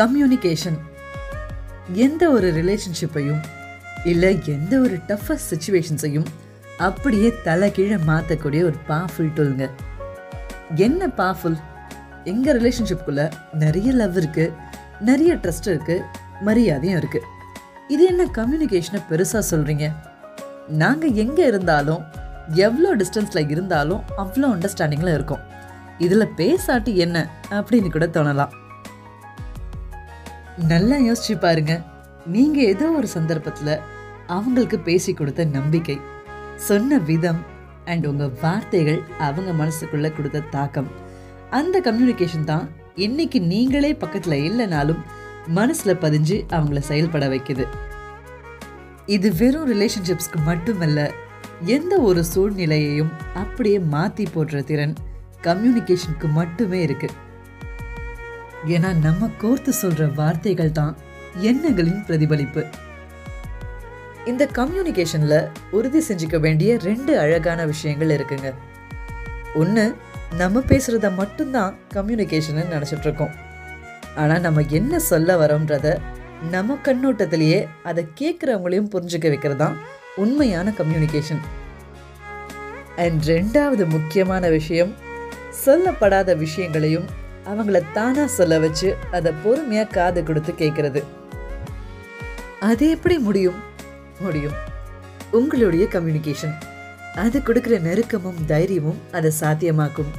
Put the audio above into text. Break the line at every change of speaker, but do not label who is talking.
Communication எந்த ஒரு ரிலேஷன்ஷிப்பையும் இல்லை எந்த ஒரு டஃபஸ்ட் சுச்சுவேஷன்ஸையும் அப்படியே தலைகீழே மாற்றக்கூடிய ஒரு பவர்ஃபுல் டூலுங்க என்ன பவர்ஃபுல் எங்கள் ரிலேஷன்ஷிப்புக்குள்ளே நிறைய லவ் இருக்குது நிறைய ட்ரஸ்ட் இருக்குது மரியாதையும் இருக்குது இது என்ன கம்யூனிகேஷனை பெருசாக சொல்கிறீங்க நாங்கள் எங்கே இருந்தாலும் எவ்வளோ டிஸ்டன்ஸில் இருந்தாலும் அவ்வளோ அண்டர்ஸ்டாண்டிங்கில் இருக்கோம். இதில் பேசாட்டி என்ன? அப்படின்னு கூட தோணலாம். நல்லா யோசிச்சு பாருங்க. நீங்க ஏதோ ஒரு சந்தர்ப்பத்துல அவங்களுக்கு பேசி கொடுத்த நம்பிக்கை சொன்ன விதம் அண்ட் உங்க வார்த்தைகள் அவங்க மனசுக்குள்ள கொடுத்த தாக்கம். அந்த கம்யூனிகேஷன் தான் இன்னைக்கு நீங்களே பக்கத்துல இல்லைனாலும் மனசுல பதிஞ்சு அவங்கள செயல்பட வைக்குது. இது வெறும் ரிலேஷன்ஷிப்ஸ்க்கு மட்டுமல்ல எந்த ஒரு சூழ்நிலையையும் அப்படியே மாத்தி போடுற திறன் கம்யூனிகேஷனுக்கு மட்டுமே இருக்குது ஏன்னா நம்ம கோர்த்து சொல்ற வார்த்தைகள் தான் எண்ணங்களின் பிரதிபலிப்பு. இந்த கம்யூனிகேஷன்ல உறுதி செஞ்சுக்க வேண்டிய ரெண்டு அழகான விஷயங்கள் இருக்குங்க. ஒன்று நம்ம பேசுறத மட்டும்தான் கம்யூனிகேஷன் நினச்சிட்டு இருக்கோம் ஆனால் நம்ம என்ன சொல்ல வரோன்றத நம்ம கண்ணோட்டத்திலேயே அதை கேட்குறவங்களையும் புரிஞ்சுக்க வைக்கிறது தான் உண்மையான கம்யூனிகேஷன். அண்ட் ரெண்டாவது முக்கியமான விஷயம் சொல்லப்படாத விஷயங்களையும் அவங்கள தானா சொல்ல வச்சு அதை பொறுமையா காது கொடுத்து கேட்கறது அது எப்படி முடியும்? முடியும். உங்களுடைய கம்யூனிகேஷன் அது கொடுக்குற நெருக்கமும் தைரியமும் அதை சாத்தியமாக்கும்.